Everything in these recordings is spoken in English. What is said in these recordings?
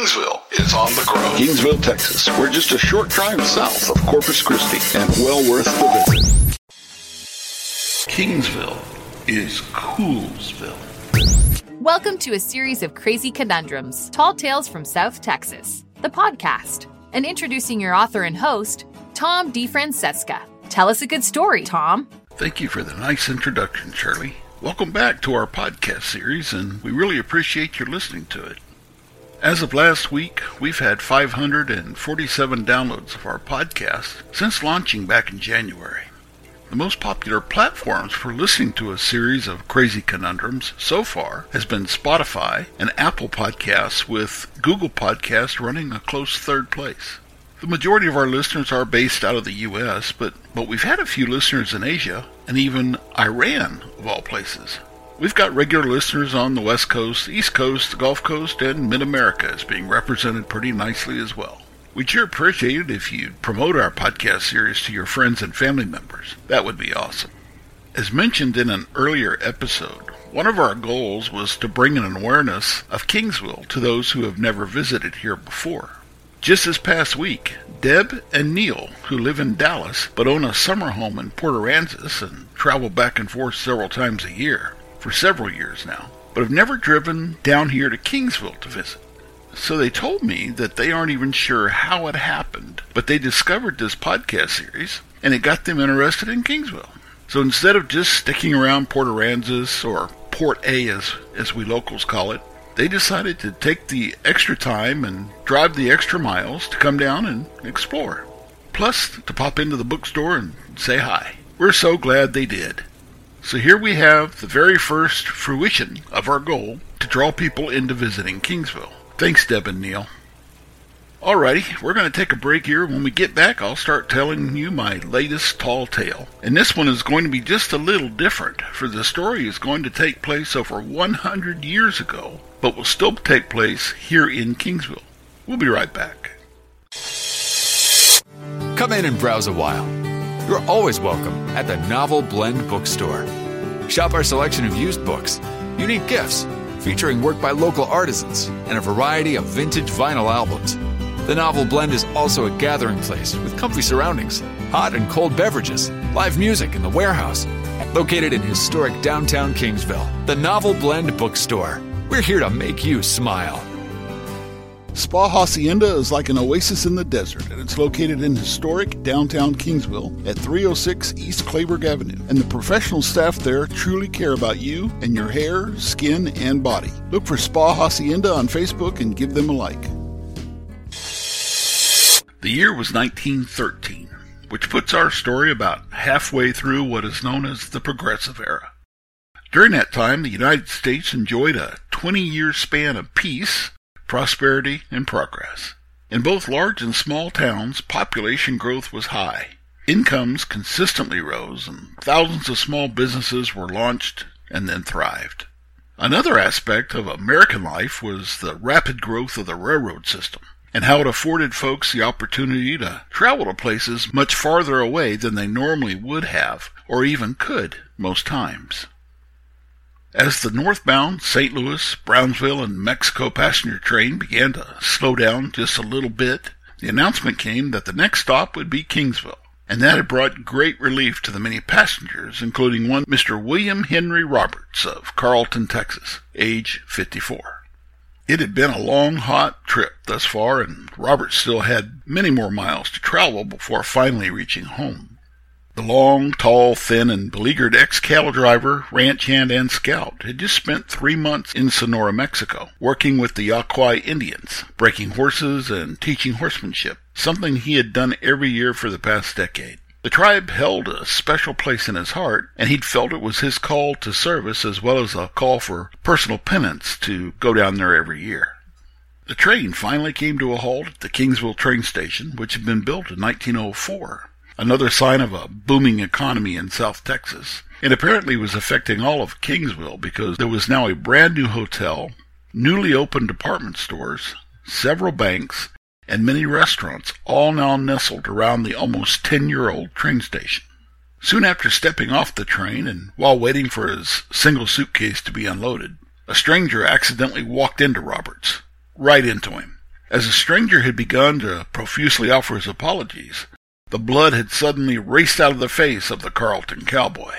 Kingsville is on the grow. Kingsville, Texas. We're just a short drive south of Corpus Christi and well worth the visit. Kingsville is Coolsville. Welcome to a series of crazy conundrums, tall tales from South Texas, the podcast, and introducing your author and host, Tom DeFrancesca. Tell us a good story, Tom. Thank you for the nice introduction, Shirley. Welcome back to our podcast series, and we really appreciate your listening to it. As of last week, we've had 547 downloads of our podcast since launching back in January. The most popular platforms for listening to a series of crazy conundrums so far has been Spotify and Apple Podcasts with Google Podcasts running a close third place. The majority of our listeners are based out of the US, but, but we've had a few listeners in Asia and even Iran of all places. We've got regular listeners on the West Coast, East Coast, the Gulf Coast, and Mid America is being represented pretty nicely as well. We'd sure appreciate it if you'd promote our podcast series to your friends and family members. That would be awesome. As mentioned in an earlier episode, one of our goals was to bring an awareness of Kingsville to those who have never visited here before. Just this past week, Deb and Neil, who live in Dallas but own a summer home in Port Aransas and travel back and forth several times a year, for several years now, but have never driven down here to Kingsville to visit. So they told me that they aren't even sure how it happened, but they discovered this podcast series and it got them interested in Kingsville. So instead of just sticking around Port Aransas or Port A as, as we locals call it, they decided to take the extra time and drive the extra miles to come down and explore. Plus, to pop into the bookstore and say hi. We're so glad they did. So here we have the very first fruition of our goal to draw people into visiting Kingsville. Thanks, Deb and Neil. Alrighty, we're going to take a break here. When we get back, I'll start telling you my latest tall tale. And this one is going to be just a little different, for the story is going to take place over 100 years ago, but will still take place here in Kingsville. We'll be right back. Come in and browse a while. You're always welcome at the Novel Blend Bookstore. Shop our selection of used books, unique gifts, featuring work by local artisans, and a variety of vintage vinyl albums. The Novel Blend is also a gathering place with comfy surroundings, hot and cold beverages, live music in the warehouse. Located in historic downtown Kingsville, the Novel Blend Bookstore. We're here to make you smile. Spa Hacienda is like an oasis in the desert, and it's located in historic downtown Kingsville at 306 East Kleberg Avenue. And the professional staff there truly care about you and your hair, skin, and body. Look for Spa Hacienda on Facebook and give them a like. The year was 1913, which puts our story about halfway through what is known as the Progressive Era. During that time, the United States enjoyed a 20 year span of peace prosperity, and progress. In both large and small towns, population growth was high. Incomes consistently rose, and thousands of small businesses were launched and then thrived. Another aspect of American life was the rapid growth of the railroad system and how it afforded folks the opportunity to travel to places much farther away than they normally would have or even could most times. As the northbound St. Louis, Brownsville, and Mexico passenger train began to slow down just a little bit, the announcement came that the next stop would be Kingsville, and that had brought great relief to the many passengers, including one Mr. William Henry Roberts of Carlton, Texas, age 54. It had been a long, hot trip thus far, and Roberts still had many more miles to travel before finally reaching home. The long, tall, thin, and beleaguered ex-cattle driver, ranch hand, and scout had just spent three months in Sonora, Mexico, working with the Yaqui Indians, breaking horses and teaching horsemanship, something he had done every year for the past decade. The tribe held a special place in his heart, and he'd felt it was his call to service as well as a call for personal penance to go down there every year. The train finally came to a halt at the Kingsville train station, which had been built in 1904 another sign of a booming economy in South Texas. It apparently was affecting all of Kingsville because there was now a brand new hotel, newly opened department stores, several banks, and many restaurants, all now nestled around the almost 10 year old train station. Soon after stepping off the train and while waiting for his single suitcase to be unloaded, a stranger accidentally walked into Roberts, right into him. As the stranger had begun to profusely offer his apologies, the blood had suddenly raced out of the face of the Carlton cowboy.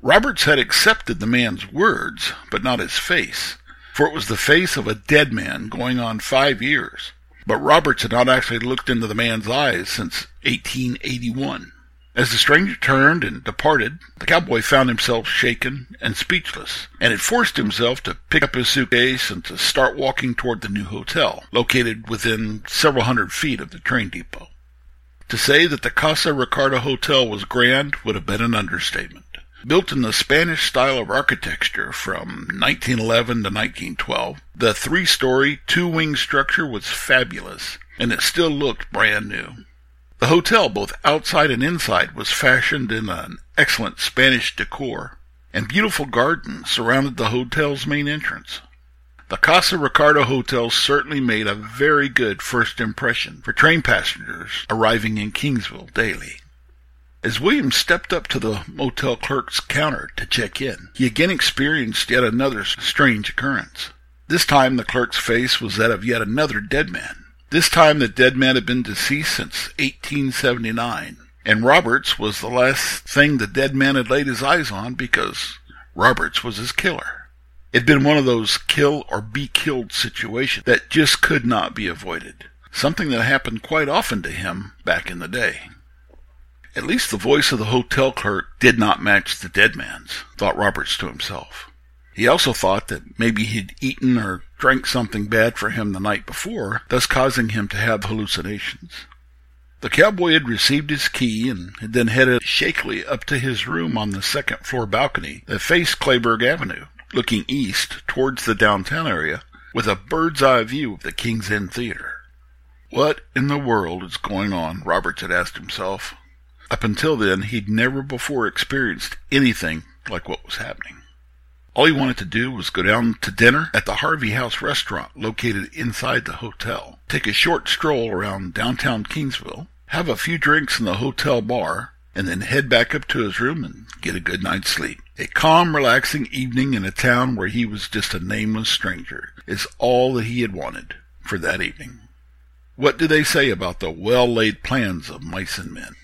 Roberts had accepted the man's words, but not his face, for it was the face of a dead man going on five years. But Roberts had not actually looked into the man's eyes since 1881. As the stranger turned and departed, the cowboy found himself shaken and speechless, and had forced himself to pick up his suitcase and to start walking toward the new hotel, located within several hundred feet of the train depot. To say that the Casa Ricardo Hotel was grand would have been an understatement. Built in the Spanish style of architecture from 1911 to 1912, the three-story, two-wing structure was fabulous, and it still looked brand new. The hotel, both outside and inside, was fashioned in an excellent Spanish decor, and beautiful gardens surrounded the hotel's main entrance. The Casa Ricardo Hotel certainly made a very good first impression for train passengers arriving in Kingsville daily. As William stepped up to the motel clerk's counter to check in, he again experienced yet another strange occurrence. This time the clerk's face was that of yet another dead man. This time the dead man had been deceased since 1879, and Roberts was the last thing the dead man had laid his eyes on because Roberts was his killer. It had been one of those kill or be killed situations that just could not be avoided, something that happened quite often to him back in the day. At least the voice of the hotel clerk did not match the dead man's, thought Roberts to himself. He also thought that maybe he'd eaten or drank something bad for him the night before, thus causing him to have hallucinations. The cowboy had received his key and had then headed shakily up to his room on the second floor balcony that faced Kleberg Avenue, looking east towards the downtown area with a bird's eye view of the King's Inn Theater. What in the world is going on? Roberts had asked himself. Up until then, he'd never before experienced anything like what was happening. All he wanted to do was go down to dinner at the Harvey House restaurant located inside the hotel, take a short stroll around downtown Kingsville, have a few drinks in the hotel bar, and then head back up to his room and get a good night's sleep. A calm, relaxing evening in a town where he was just a nameless stranger is all that he had wanted for that evening. What do they say about the well-laid plans of mice and men?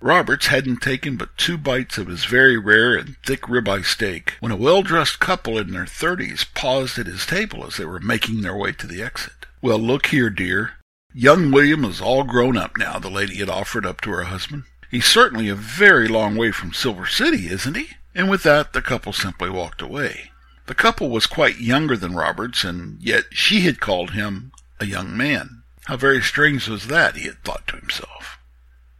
Roberts hadn't taken but two bites of his very rare and thick ribeye steak when a well-dressed couple in their thirties paused at his table as they were making their way to the exit. Well, look here, dear. Young William is all grown up now, the lady had offered up to her husband. He's certainly a very long way from Silver City, isn't he? And with that, the couple simply walked away. The couple was quite younger than Roberts, and yet she had called him a young man. How very strange was that, he had thought to himself.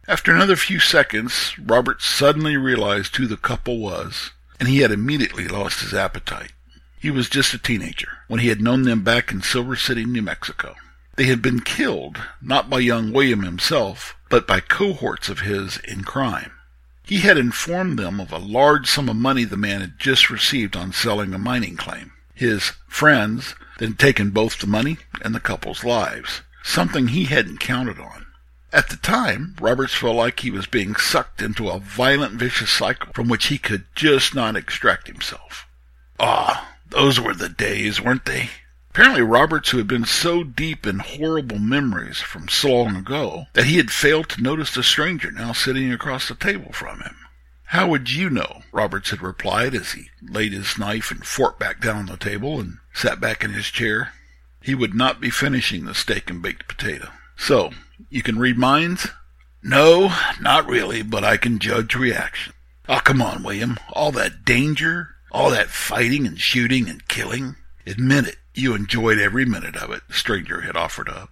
After another few seconds, Roberts suddenly realized who the couple was, and he had immediately lost his appetite. He was just a teenager when he had known them back in Silver City, New Mexico. They had been killed, not by young William himself, but by cohorts of his in crime. He had informed them of a large sum of money the man had just received on selling a mining claim. His friends then taken both the money and the couple's lives, something he hadn't counted on. At the time, Roberts felt like he was being sucked into a violent, vicious cycle from which he could just not extract himself. Ah, those were the days, weren't they? Apparently, Roberts, who had been so deep in horrible memories from so long ago that he had failed to notice the stranger now sitting across the table from him. How would you know? Roberts had replied as he laid his knife and fork back down on the table and sat back in his chair. He would not be finishing the steak and baked potato. So, you can read minds? No, not really, but I can judge reaction. Oh, come on, William. All that danger, all that fighting and shooting and killing. Admit it, you enjoyed every minute of it, the stranger had offered up.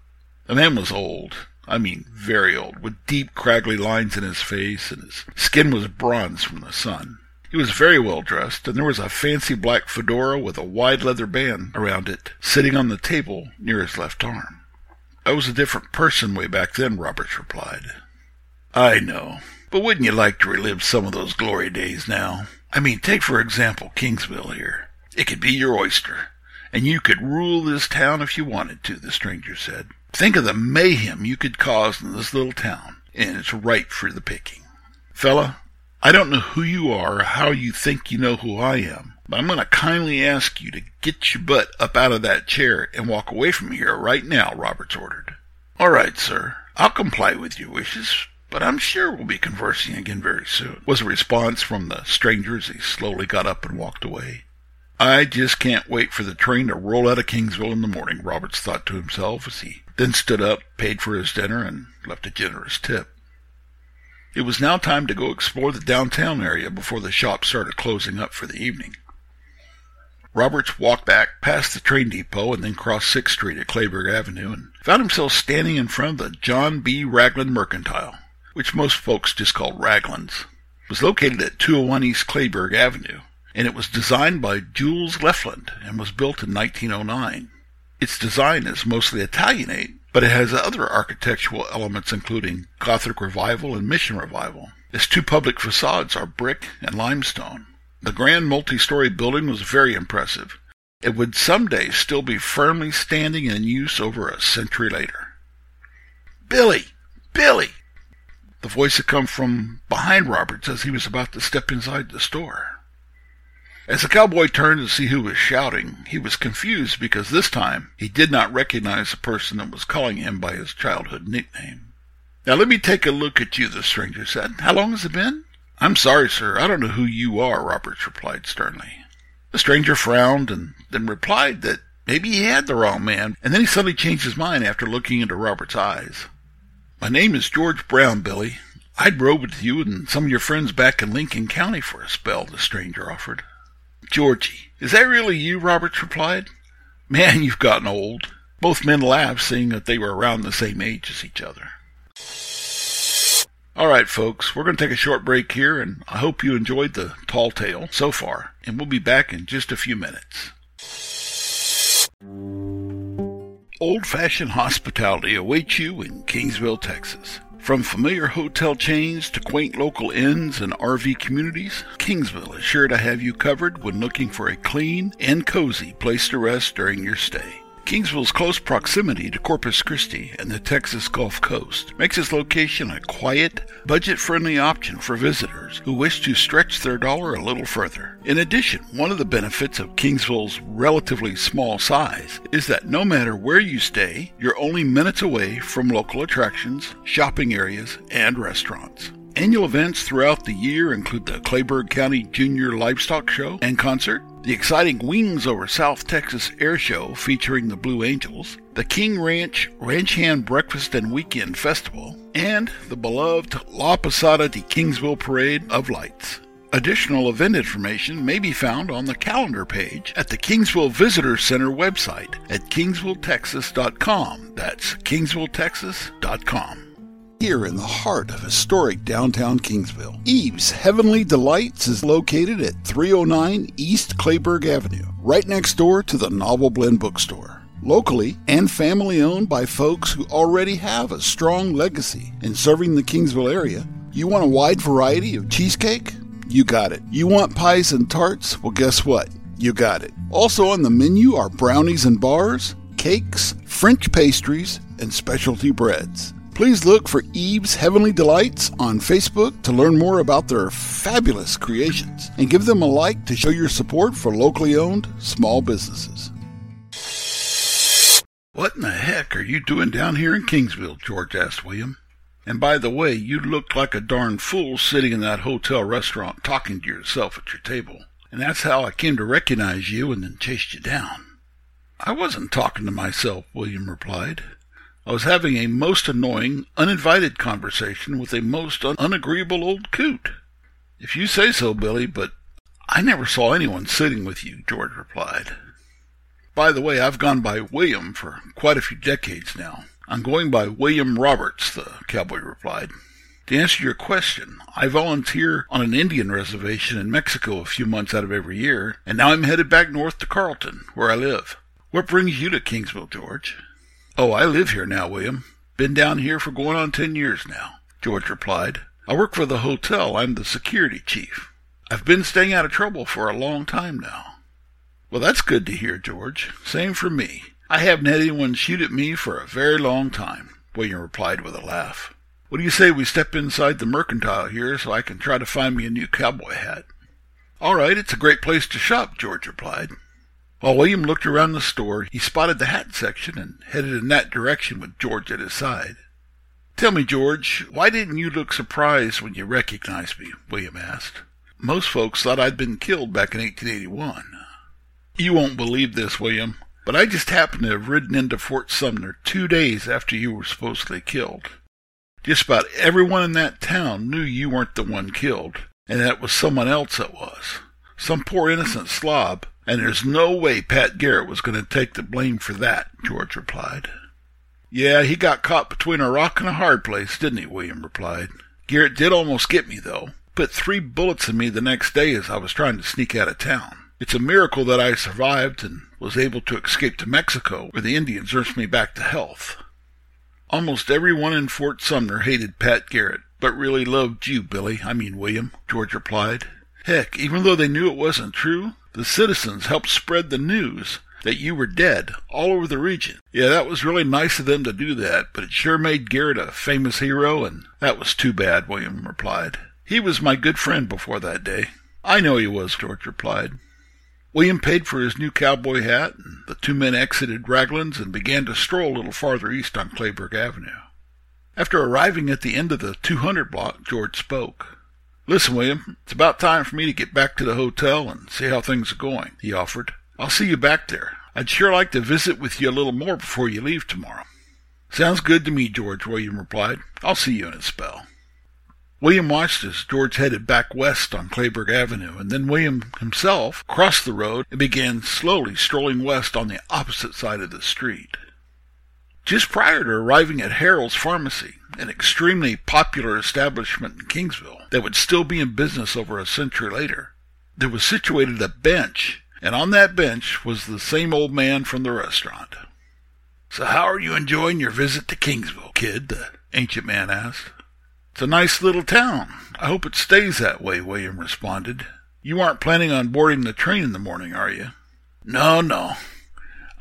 The man was old. I mean, very old, with deep, craggly lines in his face, and his skin was bronze from the sun. He was very well dressed, and there was a fancy black fedora with a wide leather band around it sitting on the table near his left arm. I was a different person way back then, Roberts replied. I know, but wouldn't you like to relive some of those glory days now? I mean, take for example Kingsville here. It could be your oyster, and you could rule this town if you wanted to, the stranger said. Think of the mayhem you could cause in this little town, and it's ripe for the picking. Fella, I don't know who you are or how you think you know who I am, but I'm going to kindly ask you to get your butt up out of that chair and walk away from here right now, Roberts ordered. All right, sir. I'll comply with your wishes, but I'm sure we'll be conversing again very soon, was a response from the stranger as he slowly got up and walked away. I just can't wait for the train to roll out of Kingsville in the morning, Roberts thought to himself as he then stood up, paid for his dinner, and left a generous tip. It was now time to go explore the downtown area before the shops started closing up for the evening. Roberts walked back past the train depot and then crossed 6th Street at Kleberg Avenue and found himself standing in front of the John B. Ragland Mercantile, which most folks just called Ragland's. It was located at 201 East Kleberg Avenue, and it was designed by Jules Leffland and was built in 1909. Its design is mostly Italianate, but it has other architectural elements including Gothic Revival and Mission Revival. Its two public facades are brick and limestone. The grand multi-story building was very impressive. It would someday still be firmly standing in use over a century later. Billy! Billy! The voice had come from behind Roberts as he was about to step inside the store. As the cowboy turned to see who was shouting, he was confused because this time he did not recognize the person that was calling him by his childhood nickname. Now let me take a look at you, the stranger said. How long has it been? I'm sorry, sir. I don't know who you are, Roberts replied sternly. The stranger frowned and then replied that maybe he had the wrong man, and then he suddenly changed his mind after looking into Robert's eyes. My name is George Brown, Billy. I'd rode with you and some of your friends back in Lincoln County for a spell, the stranger offered. Georgie, is that really you? Roberts replied. Man, you've gotten old. Both men laughed, seeing that they were around the same age as each other. All right, folks, we're going to take a short break here, and I hope you enjoyed the tall tale so far, and we'll be back in just a few minutes. Old fashioned hospitality awaits you in Kingsville, Texas. From familiar hotel chains to quaint local inns and RV communities, Kingsville is sure to have you covered when looking for a clean and cozy place to rest during your stay. Kingsville's close proximity to Corpus Christi and the Texas Gulf Coast makes its location a quiet, budget friendly option for visitors who wish to stretch their dollar a little further. In addition, one of the benefits of Kingsville's relatively small size is that no matter where you stay, you're only minutes away from local attractions, shopping areas, and restaurants. Annual events throughout the year include the Kleberg County Junior Livestock Show and Concert, the exciting Wings Over South Texas Air Show featuring the Blue Angels, the King Ranch Ranch Hand Breakfast and Weekend Festival, and the beloved La Posada de Kingsville Parade of Lights. Additional event information may be found on the calendar page at the Kingsville Visitor Center website at kingsvilletexas.com. That's kingsvilletexas.com here in the heart of historic downtown Kingsville. Eve's Heavenly Delights is located at 309 East Kleberg Avenue, right next door to the Novel Blend Bookstore. Locally and family owned by folks who already have a strong legacy in serving the Kingsville area, you want a wide variety of cheesecake? You got it. You want pies and tarts? Well, guess what? You got it. Also on the menu are brownies and bars, cakes, French pastries, and specialty breads. Please look for Eve's Heavenly Delights on Facebook to learn more about their fabulous creations and give them a like to show your support for locally owned small businesses. What in the heck are you doing down here in Kingsville? George asked William. And by the way, you looked like a darn fool sitting in that hotel restaurant talking to yourself at your table. And that's how I came to recognize you and then chased you down. I wasn't talking to myself, William replied. I was having a most annoying, uninvited conversation with a most un- unagreeable old coot. If you say so, Billy, but I never saw anyone sitting with you, George replied. By the way, I've gone by William for quite a few decades now. I'm going by William Roberts, the cowboy replied. To answer your question, I volunteer on an Indian reservation in Mexico a few months out of every year, and now I'm headed back north to Carlton, where I live. What brings you to Kingsville, George? Oh, I live here now, William. Been down here for going on ten years now, George replied. I work for the hotel. I'm the security chief. I've been staying out of trouble for a long time now. Well, that's good to hear, George. Same for me. I haven't had anyone shoot at me for a very long time, William replied with a laugh. What do you say we step inside the mercantile here so I can try to find me a new cowboy hat? All right, it's a great place to shop, George replied. While William looked around the store, he spotted the hat section and headed in that direction with George at his side. Tell me, George, why didn't you look surprised when you recognized me? William asked. Most folks thought I'd been killed back in 1881. You won't believe this, William, but I just happened to have ridden into Fort Sumner two days after you were supposedly killed. Just about everyone in that town knew you weren't the one killed, and that it was someone else that was. Some poor innocent slob and there's no way Pat Garrett was going to take the blame for that, George replied. Yeah, he got caught between a rock and a hard place, didn't he? William replied. Garrett did almost get me, though. Put three bullets in me the next day as I was trying to sneak out of town. It's a miracle that I survived and was able to escape to Mexico, where the Indians nursed me back to health. Almost everyone in Fort Sumner hated Pat Garrett, but really loved you, Billy, I mean William, George replied. Heck, even though they knew it wasn't true, the citizens helped spread the news that you were dead all over the region. Yeah, that was really nice of them to do that, but it sure made Garrett a famous hero, and that was too bad, William replied. He was my good friend before that day. I know he was, George replied. William paid for his new cowboy hat, and the two men exited Ragland's and began to stroll a little farther east on Kleberg Avenue. After arriving at the end of the 200 block, George spoke. Listen, William, it's about time for me to get back to the hotel and see how things are going, he offered. I'll see you back there. I'd sure like to visit with you a little more before you leave tomorrow. Sounds good to me, George, William replied. I'll see you in a spell. William watched as George headed back west on Kleberg Avenue, and then William himself crossed the road and began slowly strolling west on the opposite side of the street. Just prior to arriving at Harold's Pharmacy, an extremely popular establishment in Kingsville that would still be in business over a century later, there was situated a bench, and on that bench was the same old man from the restaurant. So how are you enjoying your visit to Kingsville, kid? the ancient man asked. It's a nice little town. I hope it stays that way, William responded. You aren't planning on boarding the train in the morning, are you? No, no.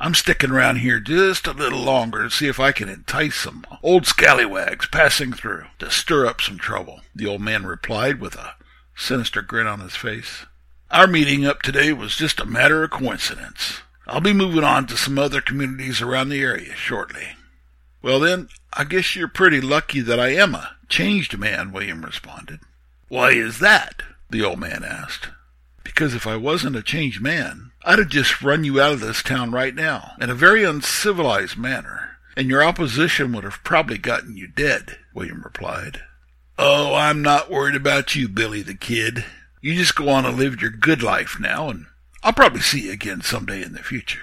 I'm sticking around here just a little longer to see if I can entice some old scallywags passing through to stir up some trouble, the old man replied with a sinister grin on his face. Our meeting up today was just a matter of coincidence. I'll be moving on to some other communities around the area shortly. Well then, I guess you're pretty lucky that I am a changed man, William responded. Why is that? the old man asked. Because if I wasn't a changed man, I'd have just run you out of this town right now, in a very uncivilized manner, and your opposition would have probably gotten you dead, William replied. Oh, I'm not worried about you, Billy the Kid. You just go on and live your good life now, and I'll probably see you again someday in the future.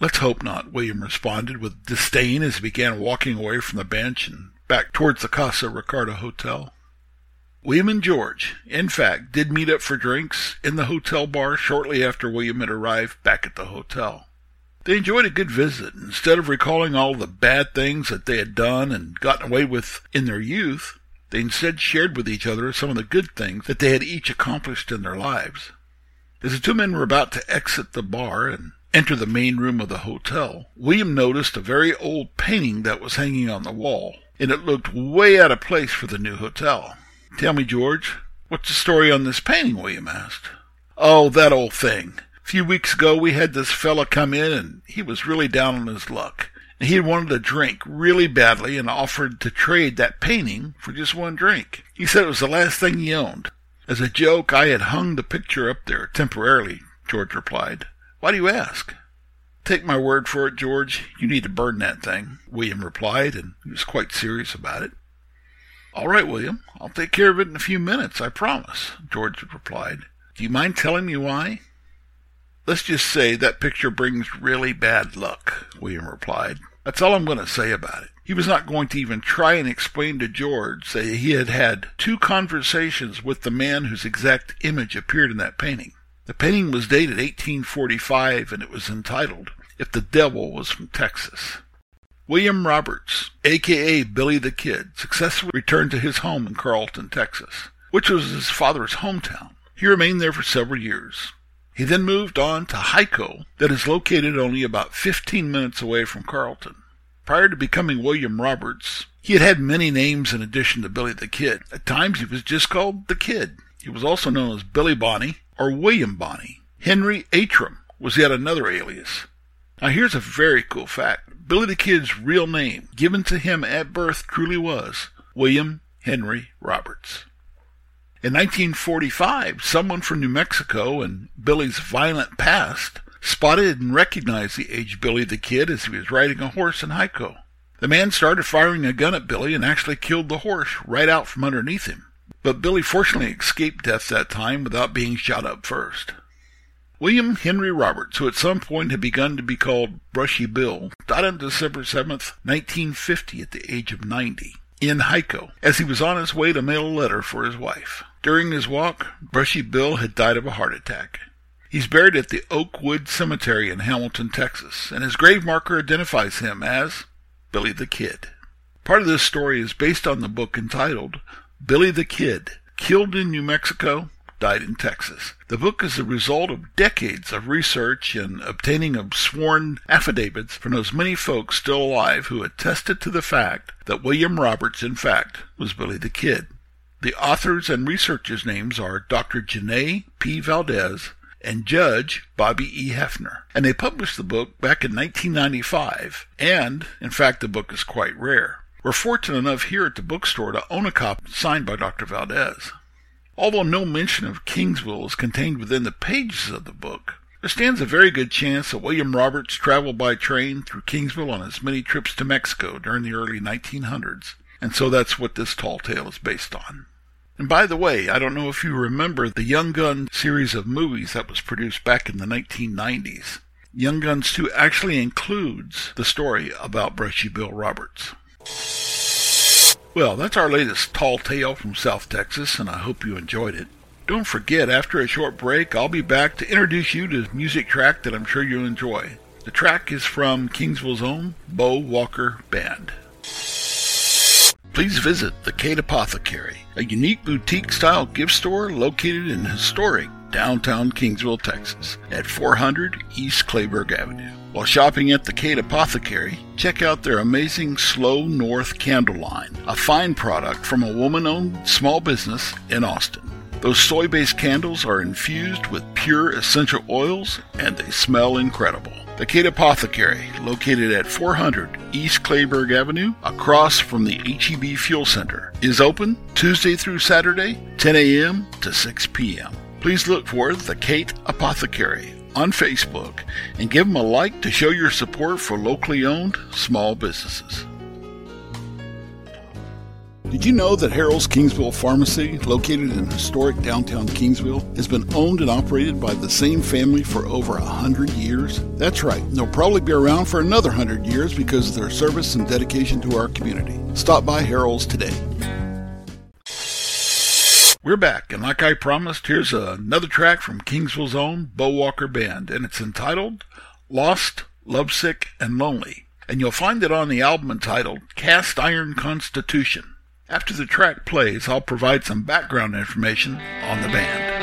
Let's hope not, William responded with disdain as he began walking away from the bench and back towards the Casa Ricardo Hotel. William and George, in fact, did meet up for drinks in the hotel bar shortly after William had arrived back at the hotel. They enjoyed a good visit. Instead of recalling all the bad things that they had done and gotten away with in their youth, they instead shared with each other some of the good things that they had each accomplished in their lives. As the two men were about to exit the bar and enter the main room of the hotel, William noticed a very old painting that was hanging on the wall, and it looked way out of place for the new hotel. Tell me, George, what's the story on this painting? William asked. Oh, that old thing. A few weeks ago we had this fella come in and he was really down on his luck. And he wanted a drink really badly and offered to trade that painting for just one drink. He said it was the last thing he owned. As a joke, I had hung the picture up there temporarily, George replied. Why do you ask? Take my word for it, George. You need to burn that thing, William replied, and he was quite serious about it. All right, William. I'll take care of it in a few minutes, I promise, George replied. Do you mind telling me why? Let's just say that picture brings really bad luck, William replied. That's all I'm going to say about it. He was not going to even try and explain to George that he had had two conversations with the man whose exact image appeared in that painting. The painting was dated 1845 and it was entitled, If the Devil Was from Texas. William Roberts, aka Billy the Kid, successfully returned to his home in Carlton, Texas, which was his father's hometown. He remained there for several years. He then moved on to Hico, that is located only about 15 minutes away from Carlton. Prior to becoming William Roberts, he had had many names in addition to Billy the Kid. At times he was just called the Kid. He was also known as Billy Bonney or William Bonney. Henry Antrim was yet another alias. Now here's a very cool fact. Billy the Kid's real name, given to him at birth, truly was William Henry Roberts. In 1945, someone from New Mexico and Billy's violent past spotted and recognized the aged Billy the Kid as he was riding a horse in Hico. The man started firing a gun at Billy and actually killed the horse right out from underneath him. But Billy fortunately escaped death that time without being shot up first. William Henry Roberts, who at some point had begun to be called Brushy Bill, died on December 7, 1950, at the age of 90, in Hico, as he was on his way to mail a letter for his wife. During his walk, Brushy Bill had died of a heart attack. He's buried at the Oakwood Cemetery in Hamilton, Texas, and his grave marker identifies him as Billy the Kid. Part of this story is based on the book entitled Billy the Kid, Killed in New Mexico, Died in Texas. The book is the result of decades of research and obtaining of sworn affidavits from those many folks still alive who attested to the fact that William Roberts, in fact, was Billy the Kid. The authors and researchers' names are Dr. Jannay P. Valdez and Judge Bobby E. Hefner. And they published the book back in 1995, and, in fact, the book is quite rare. We're fortunate enough here at the bookstore to own a copy signed by Dr. Valdez. Although no mention of Kingsville is contained within the pages of the book, there stands a very good chance that William Roberts traveled by train through Kingsville on his many trips to Mexico during the early 1900s, and so that's what this tall tale is based on. And by the way, I don't know if you remember the Young Gun series of movies that was produced back in the 1990s. Young Guns 2 actually includes the story about Brushy Bill Roberts. Well, that's our latest tall tale from South Texas, and I hope you enjoyed it. Don't forget, after a short break, I'll be back to introduce you to a music track that I'm sure you'll enjoy. The track is from Kingsville's own Bo Walker Band please visit the Kate Apothecary, a unique boutique style gift store located in historic downtown Kingsville, Texas, at 400 East Kleberg Avenue. While shopping at the Kate Apothecary, check out their amazing Slow North candle line, a fine product from a woman owned small business in Austin. Those soy based candles are infused with pure essential oils and they smell incredible. The Kate Apothecary, located at 400 East Kleberg Avenue, across from the HEB Fuel Center, is open Tuesday through Saturday, 10 a.m. to 6 p.m. Please look for The Kate Apothecary on Facebook and give them a like to show your support for locally owned small businesses. Did you know that Harold's Kingsville Pharmacy, located in historic downtown Kingsville, has been owned and operated by the same family for over a hundred years? That's right, they'll probably be around for another hundred years because of their service and dedication to our community. Stop by Harold's today. We're back, and like I promised, here's another track from Kingsville's own Bo Walker Band, and it's entitled Lost, Lovesick, and Lonely. And you'll find it on the album entitled Cast Iron Constitution. After the track plays, I'll provide some background information on the band.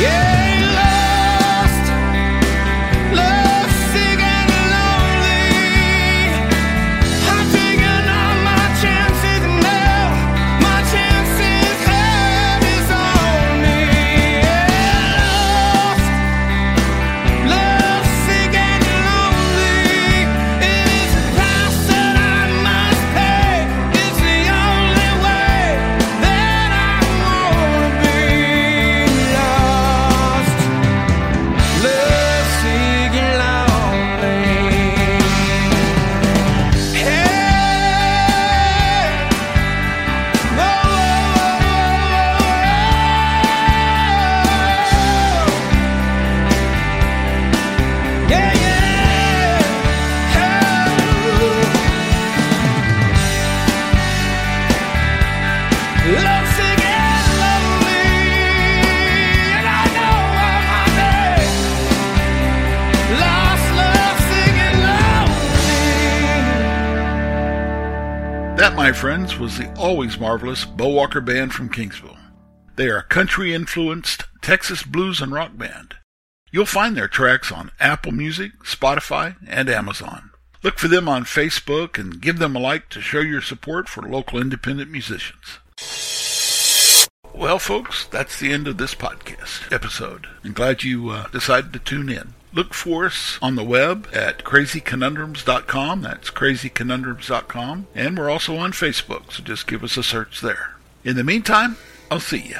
Yeah! That, my friends, was the always marvelous Bo Walker Band from Kingsville. They are a country influenced Texas blues and rock band. You'll find their tracks on Apple Music, Spotify, and Amazon. Look for them on Facebook and give them a like to show your support for local independent musicians. Well, folks, that's the end of this podcast episode. I'm glad you uh, decided to tune in. Look for us on the web at crazyconundrums.com. That's crazyconundrums.com. And we're also on Facebook, so just give us a search there. In the meantime, I'll see you.